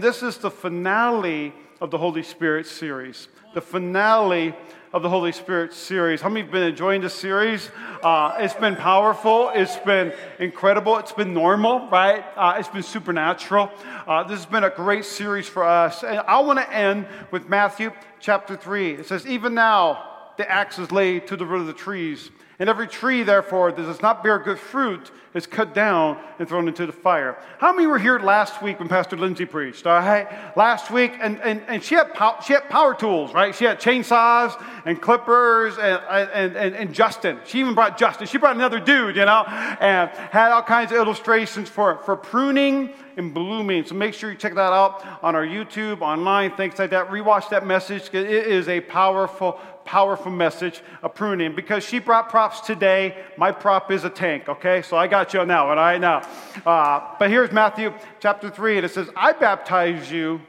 This is the finale of the Holy Spirit series. The finale of the Holy Spirit series. How many have been enjoying this series? Uh, it's been powerful. It's been incredible. It's been normal, right? Uh, it's been supernatural. Uh, this has been a great series for us. And I want to end with Matthew chapter 3. It says, Even now the axe is laid to the root of the trees. And every tree, therefore, that does not bear good fruit is cut down and thrown into the fire. How many were here last week when Pastor Lindsay preached? All right, last week, and, and, and she, had pow- she had power tools, right? She had chainsaws and clippers and, and, and, and Justin. She even brought Justin. She brought another dude, you know, and had all kinds of illustrations for, for pruning and blooming. So make sure you check that out on our YouTube, online, things like that. Rewatch that message. It is a powerful, powerful message of pruning because she brought props today. My prop is a tank, okay? So I got you on now, all right now. Uh, but here's Matthew chapter 3, and it says, I baptize you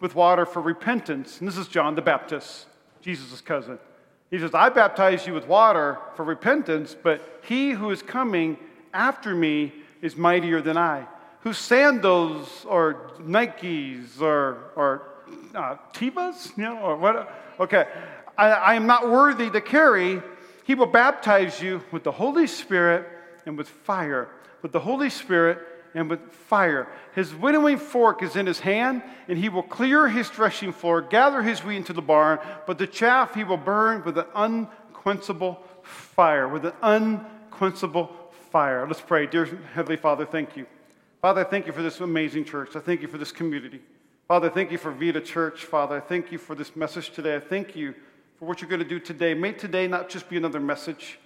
with water for repentance. And this is John the Baptist, Jesus' cousin. He says, I baptize you with water for repentance, but he who is coming after me is mightier than I, whose sandals or Nikes or, or uh, you know, or what? Okay. I, I am not worthy to carry. He will baptize you with the Holy Spirit and with fire. With the Holy Spirit and with fire. His winnowing fork is in his hand, and he will clear his threshing floor, gather his wheat into the barn, but the chaff he will burn with an unquenchable fire. With an unquenchable fire. Let's pray. Dear Heavenly Father, thank you. Father, I thank you for this amazing church. I thank you for this community. Father, thank you for Vita Church. Father, I thank you for this message today. I thank you for what you're going to do today. May today not just be another message,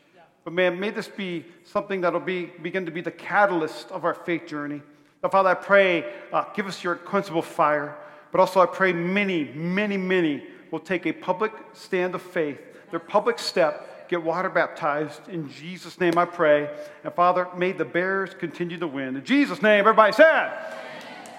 but may, may this be something that'll be, begin to be the catalyst of our faith journey. Now, Father, I pray, uh, give us your quenchable fire, but also I pray many, many, many will take a public stand of faith, their public step, get water baptized. In Jesus' name I pray. And Father, may the Bears continue to win. In Jesus' name, everybody said,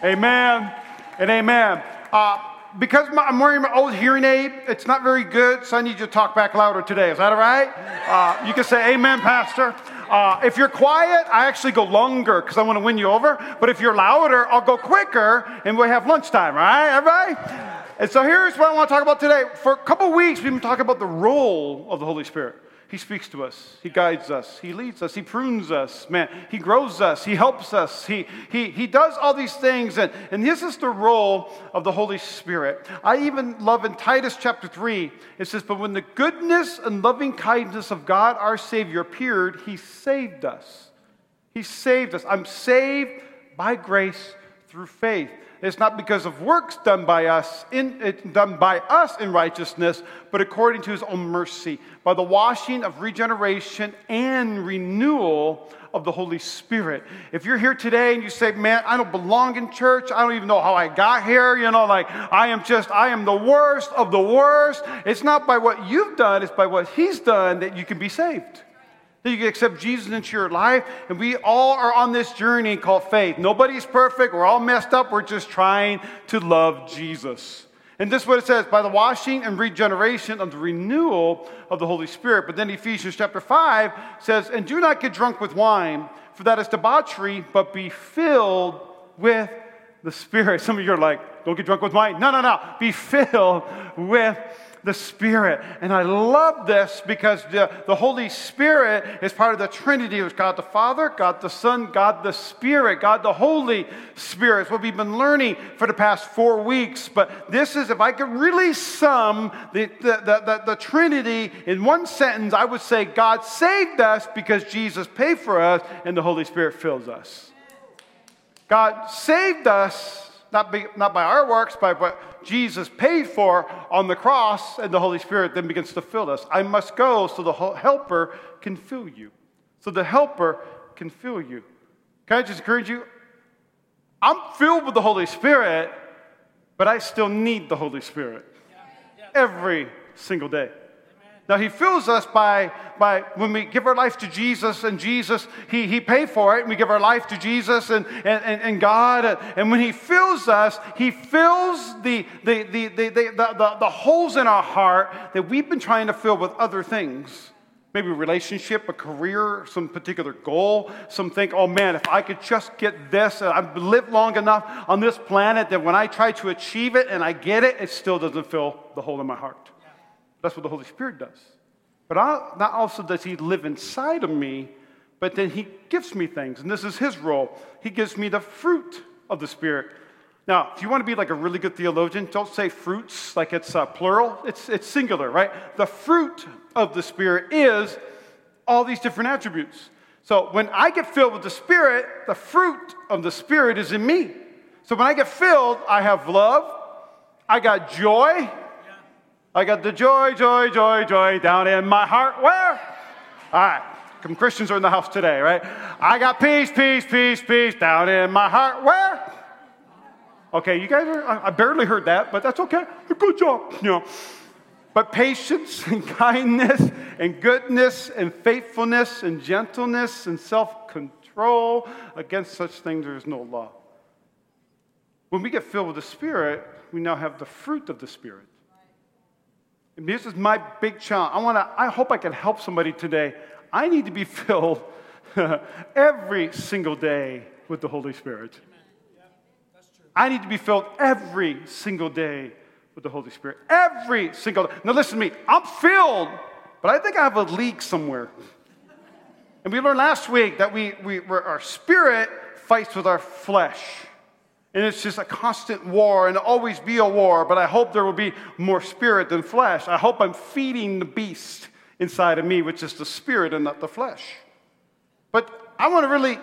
Amen, amen and amen. Uh, because my, I'm wearing my old hearing aid, it's not very good, so I need you to talk back louder today. Is that all right? Uh, you can say, Amen, Pastor. Uh, if you're quiet, I actually go longer because I want to win you over. But if you're louder, I'll go quicker and we have lunchtime, right, everybody? And so here's what I want to talk about today. For a couple weeks, we've been talking about the role of the Holy Spirit. He speaks to us. He guides us. He leads us. He prunes us. Man, He grows us. He helps us. He, he, he does all these things. And, and this is the role of the Holy Spirit. I even love in Titus chapter 3, it says, But when the goodness and loving kindness of God our Savior appeared, He saved us. He saved us. I'm saved by grace through faith. It's not because of works done by us, in, eh, done by us in righteousness, but according to his own mercy, by the washing of regeneration and renewal of the Holy Spirit. If you're here today and you say, man, I don't belong in church, I don't even know how I got here, you know, like I am just, I am the worst of the worst. It's not by what you've done, it's by what he's done that you can be saved that you can accept Jesus into your life. And we all are on this journey called faith. Nobody's perfect. We're all messed up. We're just trying to love Jesus. And this is what it says by the washing and regeneration of the renewal of the Holy Spirit. But then Ephesians chapter 5 says, And do not get drunk with wine, for that is debauchery, but be filled with the Spirit. Some of you are like, Don't get drunk with wine. No, no, no. Be filled with the Spirit. And I love this because the, the Holy Spirit is part of the Trinity. It's God the Father, God the Son, God the Spirit, God the Holy Spirit. It's what we've been learning for the past four weeks. But this is, if I could really sum the, the, the, the, the Trinity in one sentence, I would say God saved us because Jesus paid for us and the Holy Spirit fills us. God saved us not, be, not by our works, by what Jesus paid for on the cross, and the Holy Spirit then begins to fill us. I must go so the helper can fill you. So the helper can fill you. Can I just encourage you? I'm filled with the Holy Spirit, but I still need the Holy Spirit every single day. Now, He fills us by, by when we give our life to Jesus, and Jesus, He, he paid for it, and we give our life to Jesus and, and, and, and God. And, when He fills us, He fills the, the, the, the, the, the, the holes in our heart that we've been trying to fill with other things. maybe a relationship, a career, some particular goal. Some think, oh man, if I could just get this, I've lived long enough on this planet that when I try to achieve it and I get it, it still doesn't fill the hole in my heart. That's what the Holy Spirit does. But I, not also does He live inside of me, but then He gives me things. And this is His role. He gives me the fruit of the Spirit. Now, if you want to be like a really good theologian, don't say fruits like it's uh, plural, it's, it's singular, right? The fruit of the Spirit is all these different attributes. So when I get filled with the Spirit, the fruit of the Spirit is in me. So when I get filled, I have love, I got joy, I got the joy, joy, joy, joy down in my heart. Where? All right. Some Christians are in the house today, right? I got peace, peace, peace, peace down in my heart. Where? Okay, you guys are, I barely heard that, but that's okay. Good job. You know. But patience and kindness and goodness and faithfulness and gentleness and self control, against such things there is no law. When we get filled with the Spirit, we now have the fruit of the Spirit. This is my big challenge. I, wanna, I hope I can help somebody today. I need to be filled every single day with the Holy Spirit. I need to be filled every single day with the Holy Spirit. Every single day. Now, listen to me. I'm filled, but I think I have a leak somewhere. And we learned last week that we, we, our spirit fights with our flesh. And it's just a constant war and always be a war, but I hope there will be more spirit than flesh. I hope I'm feeding the beast inside of me, which is the spirit and not the flesh. But I want to really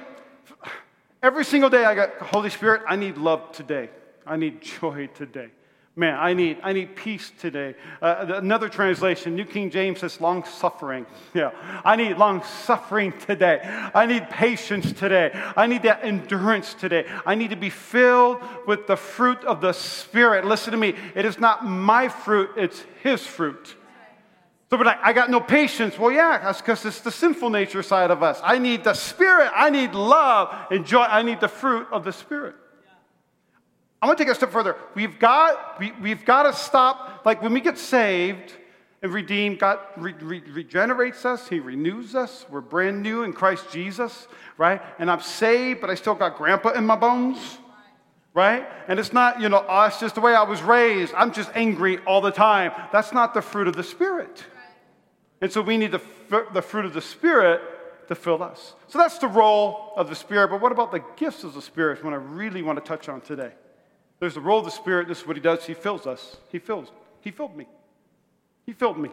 Every single day I got, Holy Spirit, I need love today. I need joy today. Man, I need, I need peace today. Uh, another translation, New King James says long suffering. Yeah, I need long suffering today. I need patience today. I need that endurance today. I need to be filled with the fruit of the Spirit. Listen to me. It is not my fruit, it's His fruit. So, but I, I got no patience. Well, yeah, that's because it's the sinful nature side of us. I need the Spirit. I need love and joy. I need the fruit of the Spirit. I want to take a step further. We've got, we, we've got to stop, like when we get saved and redeemed, God re, re, regenerates us, He renews us. We're brand new in Christ Jesus, right? And I'm saved, but I still got grandpa in my bones right? And it's not, you know, oh, it's just the way I was raised. I'm just angry all the time. That's not the fruit of the Spirit. And so we need the, the fruit of the Spirit to fill us. So that's the role of the Spirit. But what about the gifts of the Spirit? What I really want to touch on today. There's the role of the Spirit. This is what He does. He fills us. He fills. He filled me. He filled me.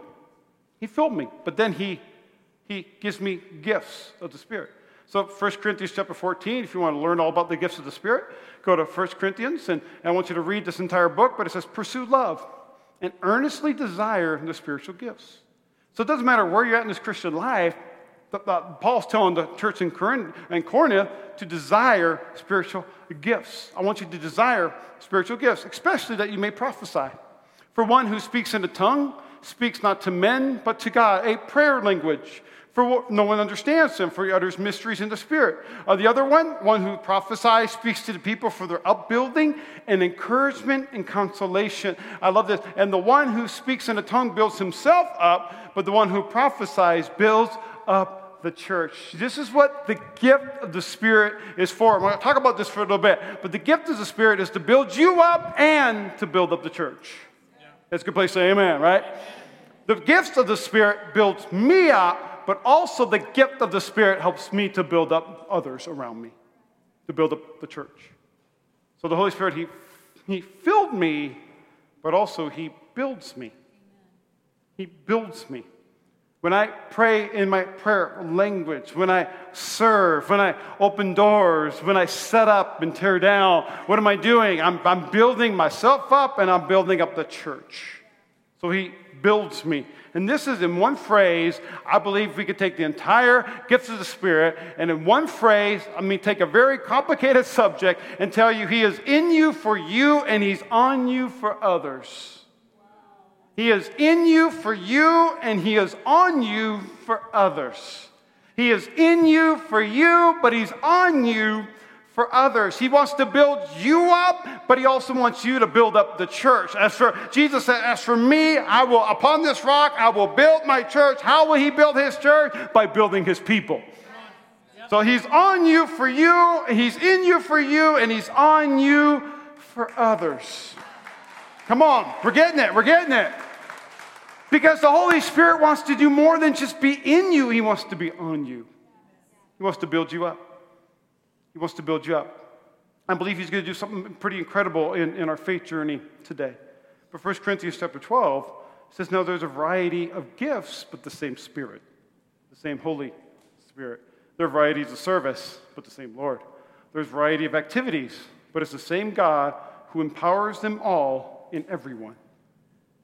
He filled me. But then He He gives me gifts of the Spirit. So 1 Corinthians chapter 14, if you want to learn all about the gifts of the Spirit, go to 1 Corinthians, and I want you to read this entire book, but it says, Pursue love and earnestly desire the spiritual gifts so it doesn't matter where you're at in this Christian life. Paul's telling the church in Corinth to desire spiritual gifts. I want you to desire spiritual gifts, especially that you may prophesy. For one who speaks in a tongue, speaks not to men, but to God, a prayer language for no one understands him, for he utters mysteries in the spirit. Uh, the other one, one who prophesies, speaks to the people for their upbuilding and encouragement and consolation. I love this. And the one who speaks in a tongue builds himself up, but the one who prophesies builds up the church. This is what the gift of the Spirit is for. I'm going to talk about this for a little bit, but the gift of the Spirit is to build you up and to build up the church. Yeah. That's a good place to say amen, right? The gifts of the Spirit builds me up but also the gift of the Spirit helps me to build up others around me, to build up the church. So the Holy Spirit, He, he filled me, but also He builds me. He builds me. When I pray in my prayer language, when I serve, when I open doors, when I set up and tear down, what am I doing? I'm, I'm building myself up and I'm building up the church. So he builds me. And this is in one phrase. I believe we could take the entire gifts of the Spirit and in one phrase, I mean, take a very complicated subject and tell you He is in you for you and He's on you for others. He is in you for you and He is on you for others. He is in you for you, but He's on you for others. He wants to build you up, but he also wants you to build up the church. As for Jesus said, as for me, I will upon this rock I will build my church. How will he build his church? By building his people. So he's on you for you, he's in you for you, and he's on you for others. Come on, we're getting it, we're getting it. Because the Holy Spirit wants to do more than just be in you, he wants to be on you. He wants to build you up. He wants to build you up. I believe he's going to do something pretty incredible in, in our faith journey today. But 1 Corinthians chapter 12 says, Now there's a variety of gifts, but the same Spirit, the same Holy Spirit. There are varieties of service, but the same Lord. There's variety of activities, but it's the same God who empowers them all in everyone.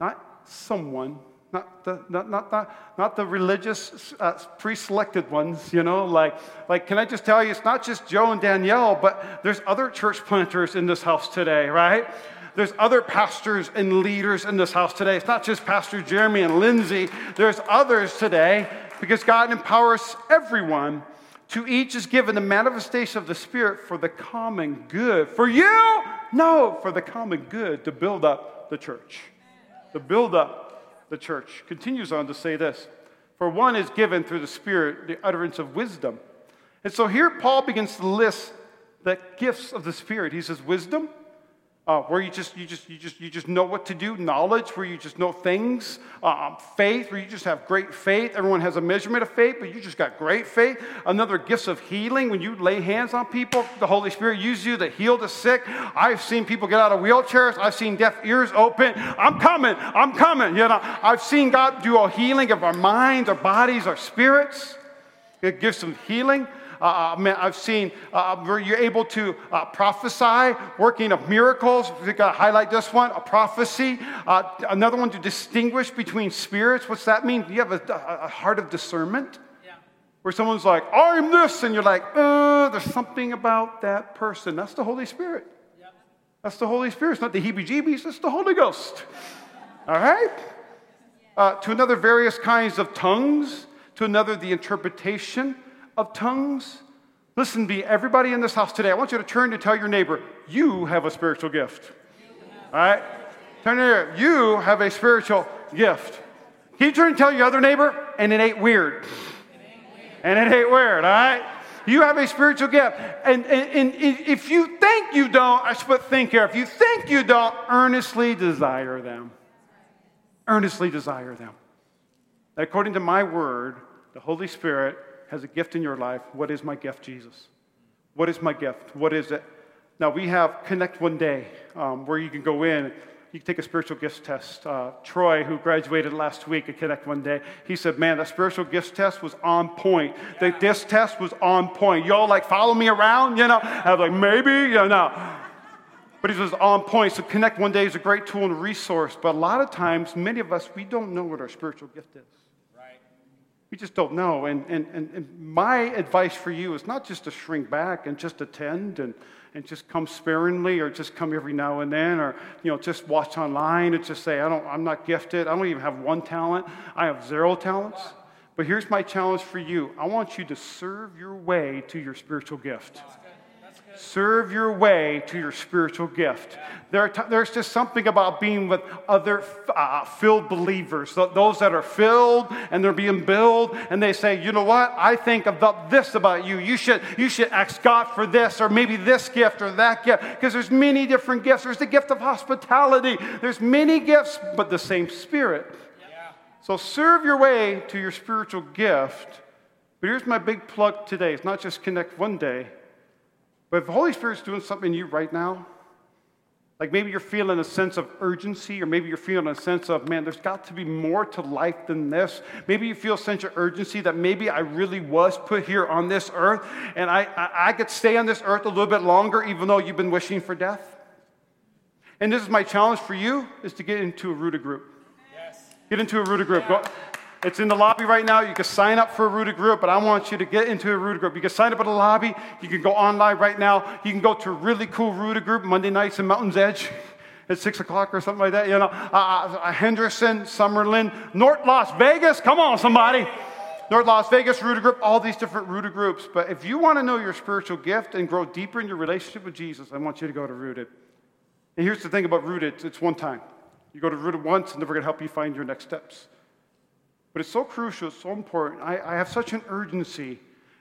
Not someone, not the, not, not, the, not the religious uh, pre-selected ones you know like, like can i just tell you it's not just joe and danielle but there's other church planters in this house today right? There's other pastors and leaders in this house today. It's not just pastor jeremy and lindsay. There's others today because god empowers everyone to each is given the manifestation of the spirit for the common good. For you? No for the common good to build up the church to build up the church. Continues on to say this For one is given through the Spirit the utterance of wisdom. And so here Paul begins to list the gifts of the Spirit. He says, Wisdom, uh, where you just, you, just, you, just, you just know what to do, knowledge, where you just know things, uh, um, faith, where you just have great faith. Everyone has a measurement of faith, but you just got great faith. Another gifts of healing, when you lay hands on people, the Holy Spirit uses you to heal the sick. I've seen people get out of wheelchairs, I've seen deaf ears open. I'm coming, I'm coming. You know, I've seen God do a healing of our minds, our bodies, our spirits. It gives some healing. Uh, uh I've seen uh, where you're able to uh, prophesy, working of miracles. We got to highlight this one a prophecy. Uh, another one to distinguish between spirits. What's that mean? You have a, a heart of discernment? Yeah. Where someone's like, I'm this, and you're like, uh, there's something about that person. That's the Holy Spirit. Yep. That's the Holy Spirit. It's not the heebie jeebies, it's the Holy Ghost. All right? Uh, to another, various kinds of tongues. To another, the interpretation of tongues? Listen to me, everybody in this house today, I want you to turn to tell your neighbor, you have a spiritual gift. All right? Turn to you have a spiritual gift. Can you turn and tell your other neighbor, and it ain't weird? And it ain't weird, all right? You have a spiritual gift. And, and, and if you think you don't, I should put think here. If you think you don't, earnestly desire them. Earnestly desire them. According to my word, the Holy Spirit has a gift in your life. What is my gift, Jesus? What is my gift? What is it? Now, we have Connect One Day um, where you can go in. You can take a spiritual gifts test. Uh, Troy, who graduated last week at Connect One Day, he said, Man, that spiritual gifts test was on point. The, this test was on point. Y'all like follow me around, you know? I was like, Maybe, you know. But he was on point. So Connect One Day is a great tool and resource. But a lot of times, many of us, we don't know what our spiritual gift is. We just don't know. And, and, and, and, my advice for you is not just to shrink back and just attend and, and just come sparingly or just come every now and then or you know just watch online and just say I don't, i'm not gifted. I don't even have one talent. I have zero talents. But here's my challenge for you. I want you to serve your way to your spiritual gift Serve your way to your spiritual gift. There t- there's just something about being with other uh, filled believers, those that are filled and they're being built, and they say, you know what? I think about this about you. You should, you should ask God for this, or maybe this gift or that gift, because there's many different gifts. There's the gift of hospitality. There's many gifts, but the same Spirit. Yeah. So serve your way to your spiritual gift. But here's my big plug today. It's not just connect one day. But if the Holy Spirit's doing something in you right now, like maybe you're feeling a sense of urgency, or maybe you're feeling a sense of, man, there's got to be more to life than this. Maybe you feel a sense of urgency that maybe I really was put here on this earth, and I, I, I could stay on this earth a little bit longer, even though you've been wishing for death. And this is my challenge for you: is to get into a rooted group. Yes. Get into a rooted group. Go, it's in the lobby right now. You can sign up for a rooted group, but I want you to get into a rooted group. You can sign up at the lobby. You can go online right now. You can go to a really cool rooted group Monday nights in Mountain's Edge at 6 o'clock or something like that. You know, uh, uh, Henderson, Summerlin, North Las Vegas. Come on, somebody. North Las Vegas Rooted Group, all these different rooted groups. But if you want to know your spiritual gift and grow deeper in your relationship with Jesus, I want you to go to Rooted. And here's the thing about Rooted it's one time. You go to Rooted once, and then we're going to help you find your next steps. But it's so crucial, it's so important. I, I have such an urgency.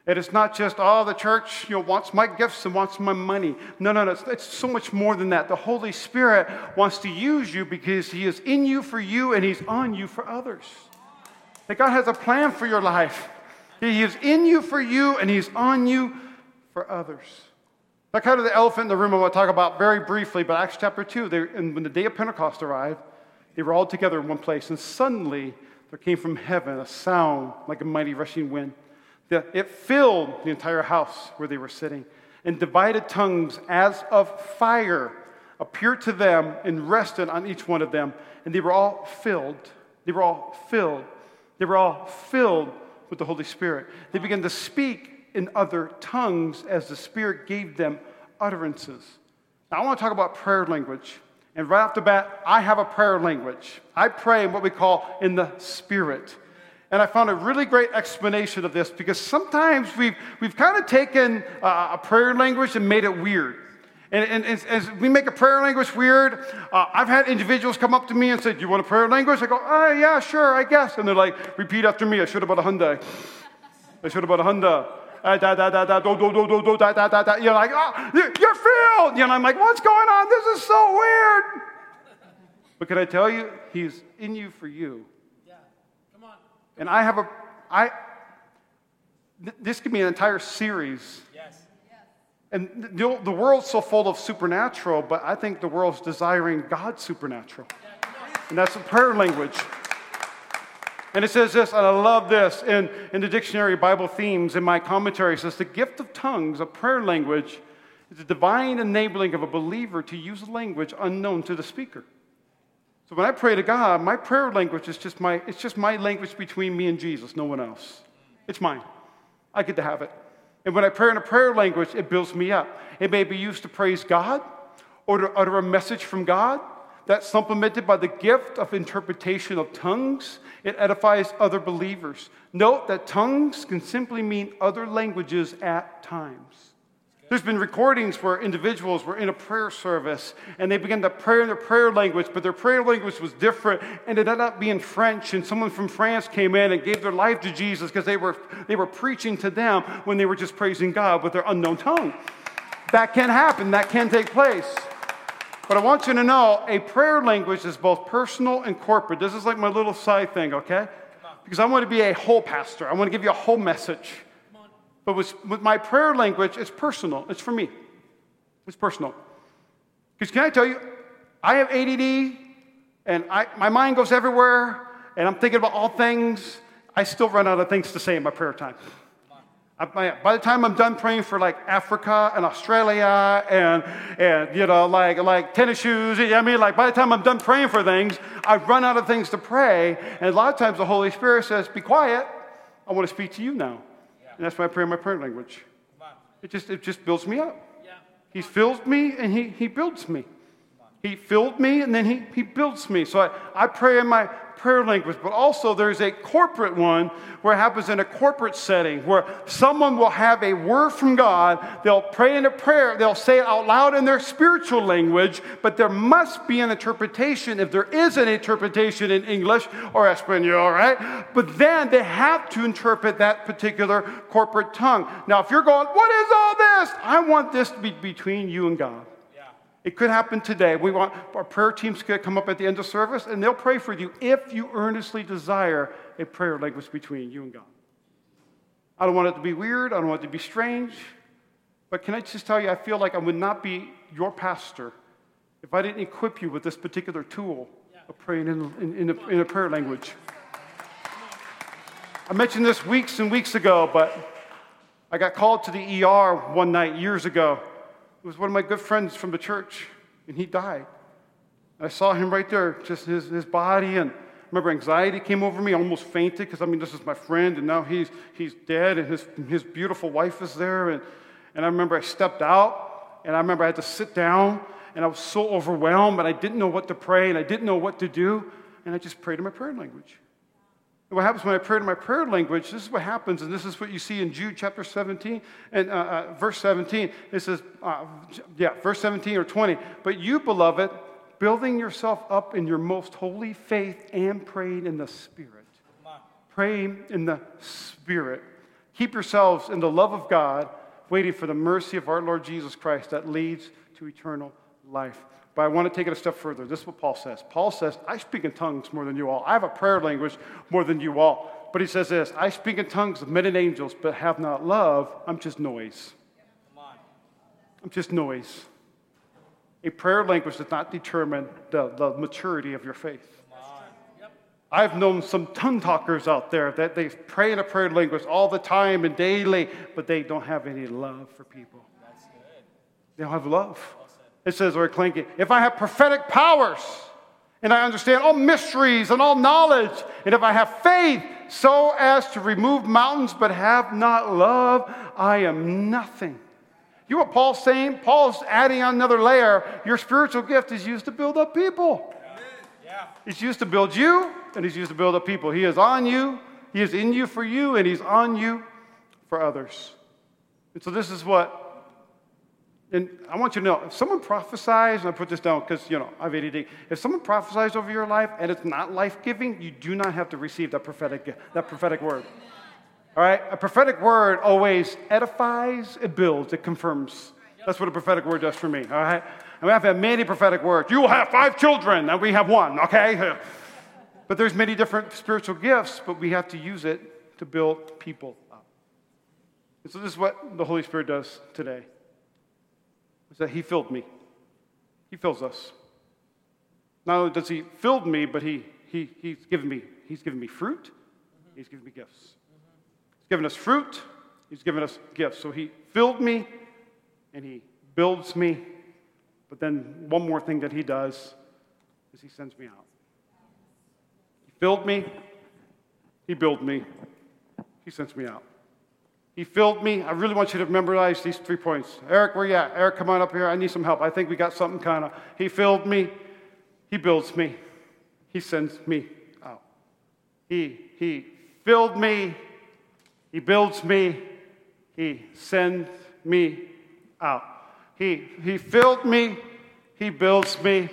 And it's not just, oh, the church you know, wants my gifts and wants my money. No, no, no. It's, it's so much more than that. The Holy Spirit wants to use you because He is in you for you and He's on you for others. That God has a plan for your life. He is in you for you and He's on you for others. That kind of the elephant in the room I want to talk about very briefly, but Acts chapter 2, they, and when the day of Pentecost arrived, they were all together in one place, and suddenly there came from heaven a sound like a mighty rushing wind. It filled the entire house where they were sitting, and divided tongues as of fire appeared to them and rested on each one of them, and they were all filled. They were all filled. They were all filled with the Holy Spirit. They began to speak in other tongues as the Spirit gave them utterances. Now, I want to talk about prayer language. And right off the bat, I have a prayer language. I pray in what we call in the Spirit. And I found a really great explanation of this because sometimes we've, we've kind of taken uh, a prayer language and made it weird. And, and, and, as we make a prayer language weird, uh, I've had individuals come up to me and say, Do you want a prayer language? I go, Oh, yeah, sure, I guess. And they're like, Repeat after me. I should have bought a Hyundai. I should have bought a Hyundai Uh, da, da, da, da, do, do, do, do, do, da, da, da, da. You're like, oh, you're filled. You know, I'm like, what's going on? This is so weird. But can I tell you, he's in you for you. Yeah, come on. And I have a, I, th- this could be an entire series. Yes. And the, the world's so full of supernatural, but I think the world's desiring God's supernatural. Yeah, and that's a prayer language. And it says this, and I love this in, in the dictionary Bible themes in my commentary. It says, The gift of tongues, a prayer language, is the divine enabling of a believer to use a language unknown to the speaker. So when I pray to God, my prayer language is just my, it's just my language between me and Jesus, no one else. It's mine. I get to have it. And when I pray in a prayer language, it builds me up. It may be used to praise God or to utter a message from God that's supplemented by the gift of interpretation of tongues. It edifies other believers. Note that tongues can simply mean other languages at times. There's been recordings where individuals were in a prayer service and they began to pray in their prayer language, but their prayer language was different and it ended up being French. And someone from France came in and gave their life to Jesus because they were, they were preaching to them when they were just praising God with their unknown tongue. That can happen, that can take place. But I want you to know a prayer language is both personal and corporate. This is like my little side thing, okay? Because I want to be a whole pastor. I want to give you a whole message. But with, with my prayer language, it's personal. It's for me. It's personal. Because can I tell you, I have ADD and I, my mind goes everywhere and I'm thinking about all things. I still run out of things to say in my prayer time. By the time I'm done praying for like Africa and Australia and, and you know, like, like tennis shoes, I mean, like by the time I'm done praying for things, I've run out of things to pray. And a lot of times the Holy Spirit says, Be quiet. I want to speak to you now. Yeah. And that's why I pray in my prayer language. It just, it just builds me up. Yeah. He fills me and he, he builds me. He filled me and then he, he builds me. So I, I pray in my prayer language, but also there's a corporate one where it happens in a corporate setting where someone will have a word from God. They'll pray in a prayer, they'll say it out loud in their spiritual language, but there must be an interpretation if there is an interpretation in English or Espanol, right? But then they have to interpret that particular corporate tongue. Now, if you're going, what is all this? I want this to be between you and God. It could happen today. We want our prayer teams to come up at the end of service and they'll pray for you if you earnestly desire a prayer language between you and God. I don't want it to be weird. I don't want it to be strange. But can I just tell you, I feel like I would not be your pastor if I didn't equip you with this particular tool of praying in, in, in, a, in a prayer language. I mentioned this weeks and weeks ago, but I got called to the ER one night years ago it was one of my good friends from the church, and he died. I saw him right there, just his, his body, and I remember anxiety came over me. I almost fainted because, I mean, this is my friend, and now he's, he's dead, and his, his beautiful wife is there. And, and I remember I stepped out, and I remember I had to sit down, and I was so overwhelmed, and I didn't know what to pray, and I didn't know what to do, and I just prayed in my prayer language. And what happens when I pray in my prayer language, this is what happens, and this is what you see in Jude chapter 17 and uh, uh, verse 17. It says, uh, yeah, verse 17 or 20. But you, beloved, building yourself up in your most holy faith and praying in the Spirit. Praying in the Spirit. Keep yourselves in the love of God, waiting for the mercy of our Lord Jesus Christ that leads to eternal life. But I want to take it a step further. This is what Paul says. Paul says, I speak in tongues more than you all. I have a prayer language more than you all. But he says this I speak in tongues of men and angels, but have not love. I'm just noise. I'm just noise. A prayer language does not determine the, the maturity of your faith. I've known some tongue talkers out there that they pray in a prayer language all the time and daily, but they don't have any love for people. They don't have love. It says, or clinking, if I have prophetic powers and I understand all mysteries and all knowledge, and if I have faith so as to remove mountains but have not love, I am nothing. You know what Paul's saying? Paul's adding on another layer. Your spiritual gift is used to build up people. Yeah. It's used to build you, and he's used to build up people. He is on you, he is in you for you, and he's on you for others. And so this is what and I want you to know if someone prophesies, and I put this down because, you know, I have ADD. If someone prophesies over your life and it's not life giving, you do not have to receive that prophetic, that prophetic word. All right? A prophetic word always edifies, it builds, it confirms. That's what a prophetic word does for me. All right? And we have had many prophetic words. You will have five children, and we have one, okay? But there's many different spiritual gifts, but we have to use it to build people up. And so this is what the Holy Spirit does today that He filled me. He fills us. Not only does He fill me, but he, he, He's given me He's given me fruit. Mm-hmm. He's given me gifts. Mm-hmm. He's given us fruit. He's given us gifts. So He filled me, and He builds me. But then one more thing that He does is He sends me out. He filled me. He built me. He sends me out. He filled me. I really want you to memorize these three points. Eric, where you at? Eric, come on up here. I need some help. I think we got something kind of. He filled me. He builds me. He sends me out. He, he filled me. He builds me. He sends me out. He, he filled me. He builds me.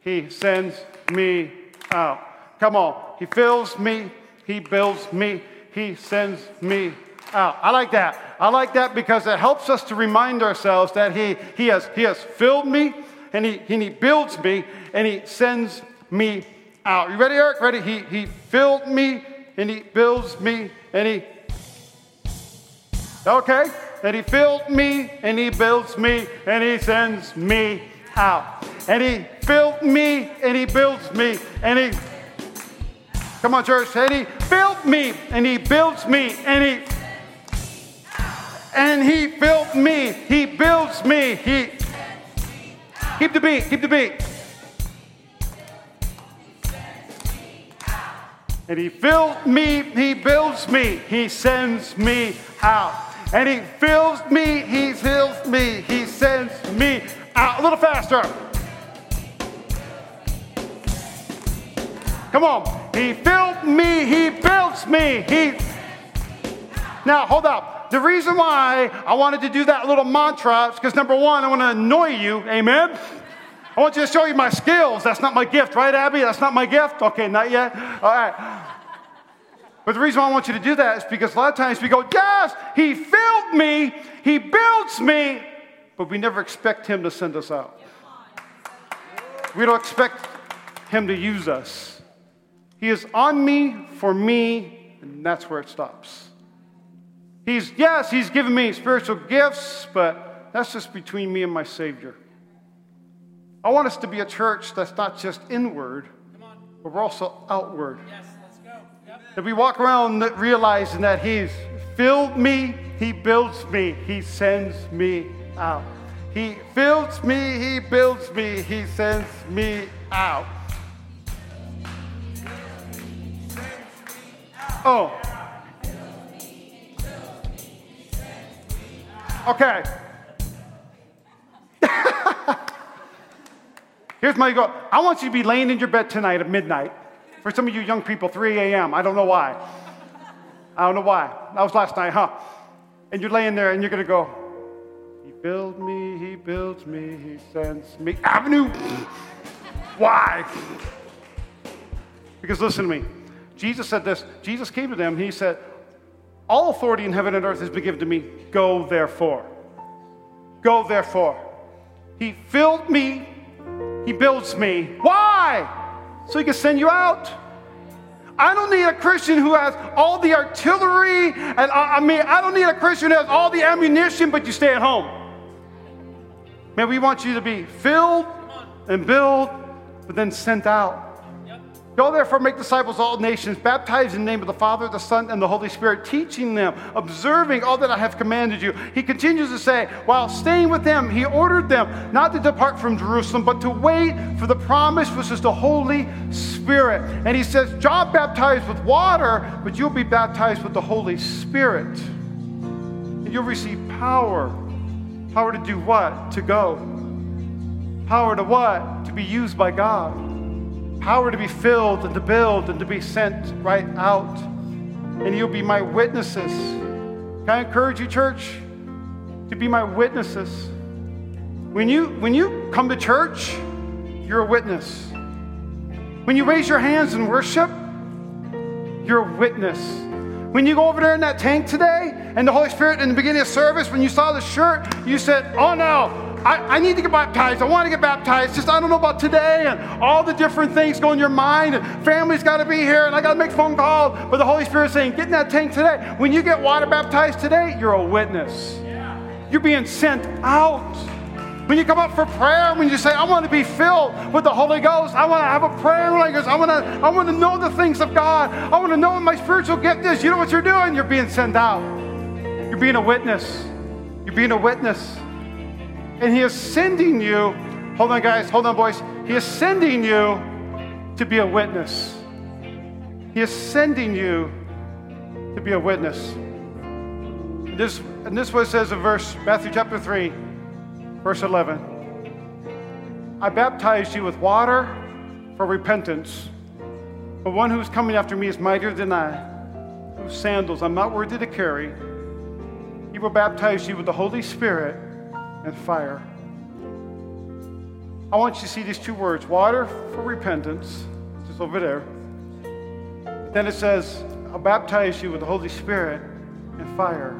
He sends me out. Come on. He fills me. He builds me. He sends me out. I like that. I like that because it helps us to remind ourselves that He, he, has, he has filled me and he, and he builds me and He sends me out. You ready, Eric? Ready? He, he filled me and He builds me and He. Okay? And He filled me and He builds me and He sends me out. And He filled me and He builds me and He. Come on, church. And He filled me and He builds me and He and he built me. He builds me. He keep the beat. Keep the beat. And he filled me. He builds me. He sends me out. And he fills me. He fills me. He sends me out. A little faster. Come on. He filled me. He builds me. He. Now hold up. The reason why I wanted to do that little mantra is because number one, I want to annoy you. Amen. I want you to show you my skills. That's not my gift, right, Abby? That's not my gift? Okay, not yet. All right. But the reason why I want you to do that is because a lot of times we go, Yes, he filled me, he builds me, but we never expect him to send us out. We don't expect him to use us. He is on me for me, and that's where it stops. He's, yes, he's given me spiritual gifts, but that's just between me and my Savior. I want us to be a church that's not just inward, but we're also outward. Yes, let's go. Yep. That we walk around realizing that He's filled me, He builds me, He sends me out. He fills me, He builds me, He sends me out. Oh, Okay. Here's my goal. I want you to be laying in your bed tonight at midnight. For some of you young people, 3 a.m. I don't know why. I don't know why. That was last night, huh? And you're laying there and you're going to go, He builds me, He builds me, He sends me. Avenue. why? Because listen to me. Jesus said this. Jesus came to them. He said, All authority in heaven and earth has been given to me. Go therefore. Go therefore. He filled me. He builds me. Why? So he can send you out. I don't need a Christian who has all the artillery, and I, I mean, I don't need a Christian who has all the ammunition, but you stay at home. Man, we want you to be filled and build, but then sent out. Go therefore, make disciples of all nations, baptize in the name of the Father, the Son, and the Holy Spirit, teaching them, observing all that I have commanded you. He continues to say, while staying with them, he ordered them not to depart from Jerusalem, but to wait for the promise, which is the Holy Spirit. And he says, John baptized with water, but you'll be baptized with the Holy Spirit. And you'll receive power. Power to do what? To go. Power to what? To be used by God power to be filled and to build and to be sent right out. And you'll be my witnesses. Can I encourage you, church, to be my witnesses? When you, when you come to church, you're a witness. When you raise your hands in worship, you're a witness. When you go over there in that tank today and the Holy Spirit in the beginning of service, when you saw the shirt, you said, Oh no, I, I, need to get baptized. I want to get baptized. Just I don't know about today and all the different things go in your mind. And family's got to be here and I got to make phone calls. But the Holy Spirit's saying, get in that tank today. When you get water baptized today, you're a witness. You're being sent out. When you come up for prayer, when you say, I want to be filled with the Holy Ghost, I want to have a prayer language, I want to, I want to know the things of God, I want to know what my spiritual gift is. You know what you're doing? You're being sent out. You're being a witness. You're being a witness. And He is sending you, hold on, guys, hold on, boys. He is sending you to be a witness. He is sending you to be a witness. And this, and this what it says in verse, Matthew chapter 3, verse 11. I baptized you with water for repentance, but one who is coming after me is mightier than I, whose sandals I'm not worthy to carry. He will baptize you with the Holy Spirit and fire. I want you to see these two words water for repentance, just over there. Then it says, I'll baptize you with the Holy Spirit and fire.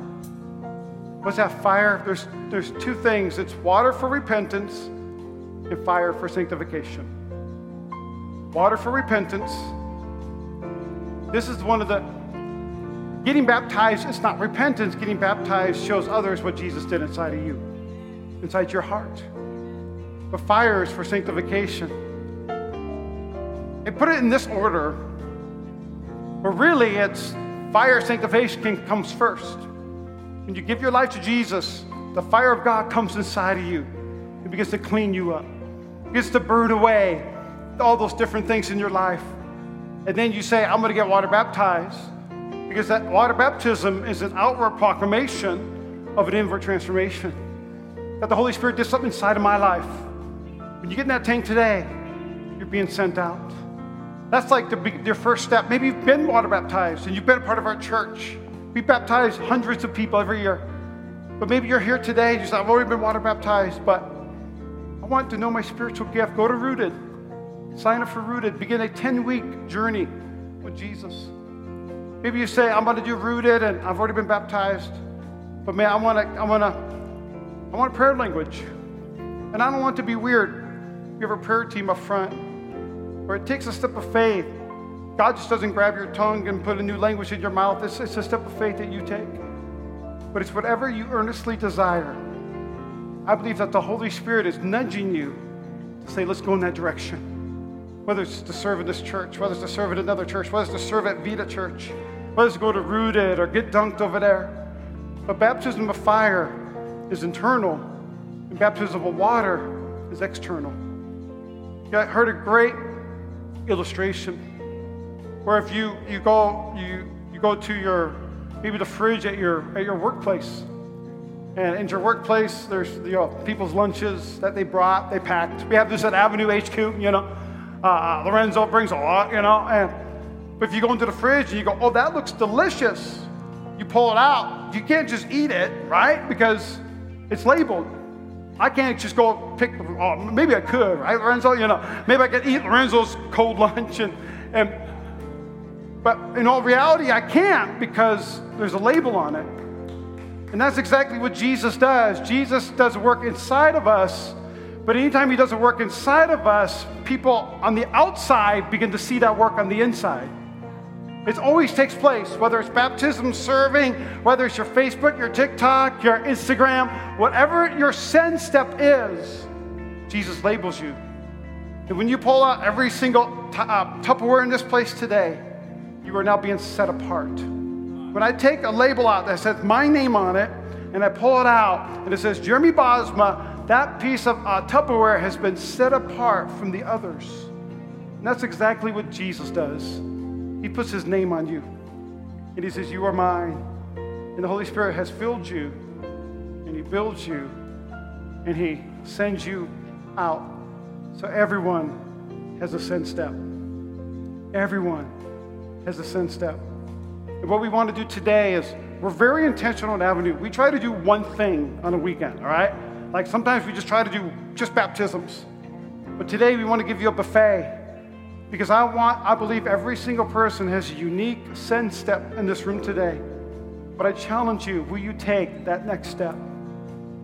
What's that fire? There's, there's two things it's water for repentance and fire for sanctification. Water for repentance. This is one of the getting baptized, it's not repentance. Getting baptized shows others what Jesus did inside of you inside your heart. But fire is for sanctification. And put it in this order, but really it's fire sanctification comes first. When you give your life to Jesus, the fire of God comes inside of you. It begins to clean you up. It begins to burn away all those different things in your life. And then you say, I'm going to get water baptized. Because that water baptism is an outward proclamation of an inward transformation that the Holy Spirit did something inside of my life. When you get in that tank today, you're being sent out. That's like the, your first step. Maybe you've been water baptized and you've been a part of our church. We baptize hundreds of people every year. But maybe you're here today, and you say, I've already been water baptized, but I want to know my spiritual gift. Go to Rooted. Sign up for Rooted. Begin a 10 week journey with Jesus. Maybe you say, I'm going to do Rooted and I've already been baptized. But man, I want to I want to I want prayer language. And I don't want to be weird. We have a prayer team up front where it takes a step of faith. God just doesn't grab your tongue and put a new language in your mouth. It's, it's a step of faith that you take. But it's whatever you earnestly desire. I believe that the Holy Spirit is nudging you to say, let's go in that direction. Whether it's to serve in this church, whether it's to serve in another church, whether it's to serve at Vita Church, whether it's to go to Rooted or get dunked over there. But baptism of fire is internal, and baptism of water is external. I heard a great illustration where if you, you go you, you go to your maybe the fridge at your at your workplace and in your workplace there's you know people's lunches that they brought they packed we have this at avenue hq you know uh, Lorenzo brings a lot, you know. And but if you go into the fridge and you go, oh, that looks delicious, you pull it out. You can't just eat it, right? Because it's labeled. I can't just go pick. Oh, maybe I could, right, Lorenzo? You know, maybe I could eat Lorenzo's cold lunch and and. But in all reality, I can't because there's a label on it. And that's exactly what Jesus does. Jesus does work inside of us, but anytime he does a work inside of us, people on the outside begin to see that work on the inside. It always takes place, whether it's baptism, serving, whether it's your Facebook, your TikTok, your Instagram, whatever your send step is, Jesus labels you. And when you pull out every single t- uh, Tupperware in this place today, you are now being set apart. When I take a label out that says my name on it, and I pull it out, and it says Jeremy Bosma, that piece of uh, Tupperware has been set apart from the others. And that's exactly what Jesus does. He puts his name on you. And he says, You are mine. And the Holy Spirit has filled you. And he builds you. And he sends you out. So everyone has a send step. Everyone has a send step. And what we want to do today is we're very intentional at Avenue. We try to do one thing on a weekend, all right? Like sometimes we just try to do just baptisms. But today we want to give you a buffet because I want, I believe every single person has a unique send step in this room today. But I challenge you, will you take that next step?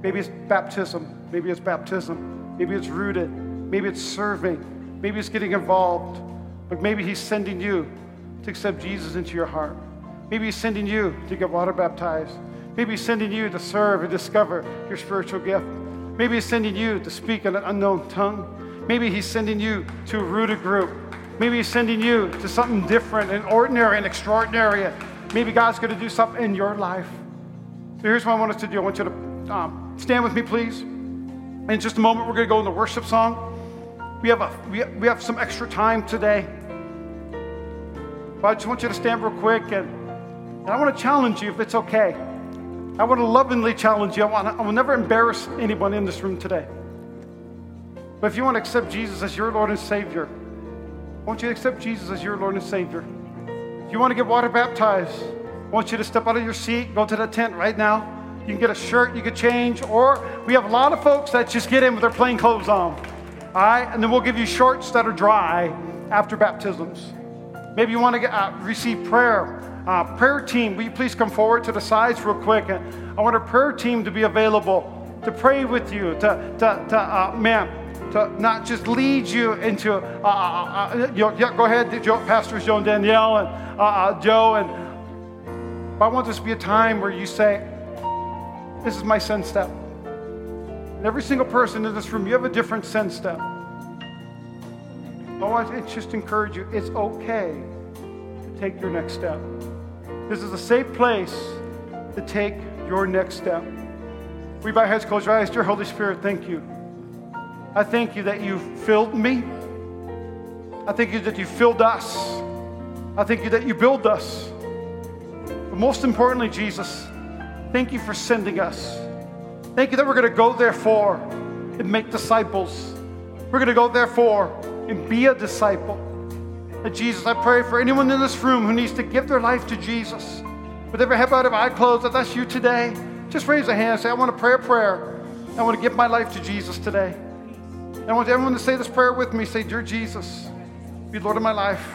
Maybe it's baptism, maybe it's baptism, maybe it's rooted, maybe it's serving, maybe it's getting involved, but maybe He's sending you to accept Jesus into your heart. Maybe He's sending you to get water baptized. Maybe He's sending you to serve and discover your spiritual gift. Maybe He's sending you to speak in an unknown tongue. Maybe He's sending you to root a rooted group Maybe He's sending you to something different and ordinary and extraordinary. Maybe God's going to do something in your life. So here's what I want us to do. I want you to um, stand with me, please. In just a moment, we're going to go in the worship song. We have, a, we, we have some extra time today. But I just want you to stand real quick and, and I want to challenge you if it's okay. I want to lovingly challenge you. I, want, I will never embarrass anyone in this room today. But if you want to accept Jesus as your Lord and Savior, Want you to accept Jesus as your Lord and Savior. If you want to get water baptized, I want you to step out of your seat, go to the tent right now. You can get a shirt, you can change, or we have a lot of folks that just get in with their plain clothes on. All right, and then we'll give you shorts that are dry after baptisms. Maybe you want to get, uh, receive prayer. Uh, prayer team, will you please come forward to the sides real quick? I want a prayer team to be available to pray with you, to, to, to uh, man, to not just lead you into, uh, uh, uh, uh yeah, go ahead, Pastors Joe and Danielle and uh, uh, Joe. And I want this to be a time where you say, This is my send step. And every single person in this room, you have a different send step. I want to just encourage you it's okay to take your next step. This is a safe place to take your next step. We bow heads, close your eyes. Dear Holy Spirit, thank you. I thank you that you filled me. I thank you that you filled us. I thank you that you build us. But most importantly, Jesus, thank you for sending us. Thank you that we're going to go therefore and make disciples. We're going to go therefore and be a disciple. And Jesus, I pray for anyone in this room who needs to give their life to Jesus. With every head eye closed, if that's you today, just raise a hand and say, I want to pray a prayer. I want to give my life to Jesus today. I want everyone to say this prayer with me. Say, Dear Jesus, be Lord of my life.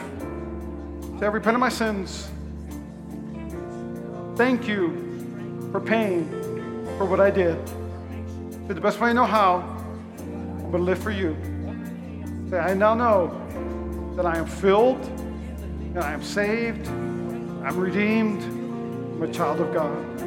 Say, I repent of my sins. Thank you for paying for what I did. Say, the best way I know how, I'm going to live for you. Say, I now know that I am filled, that I am saved, I'm redeemed, I'm a child of God.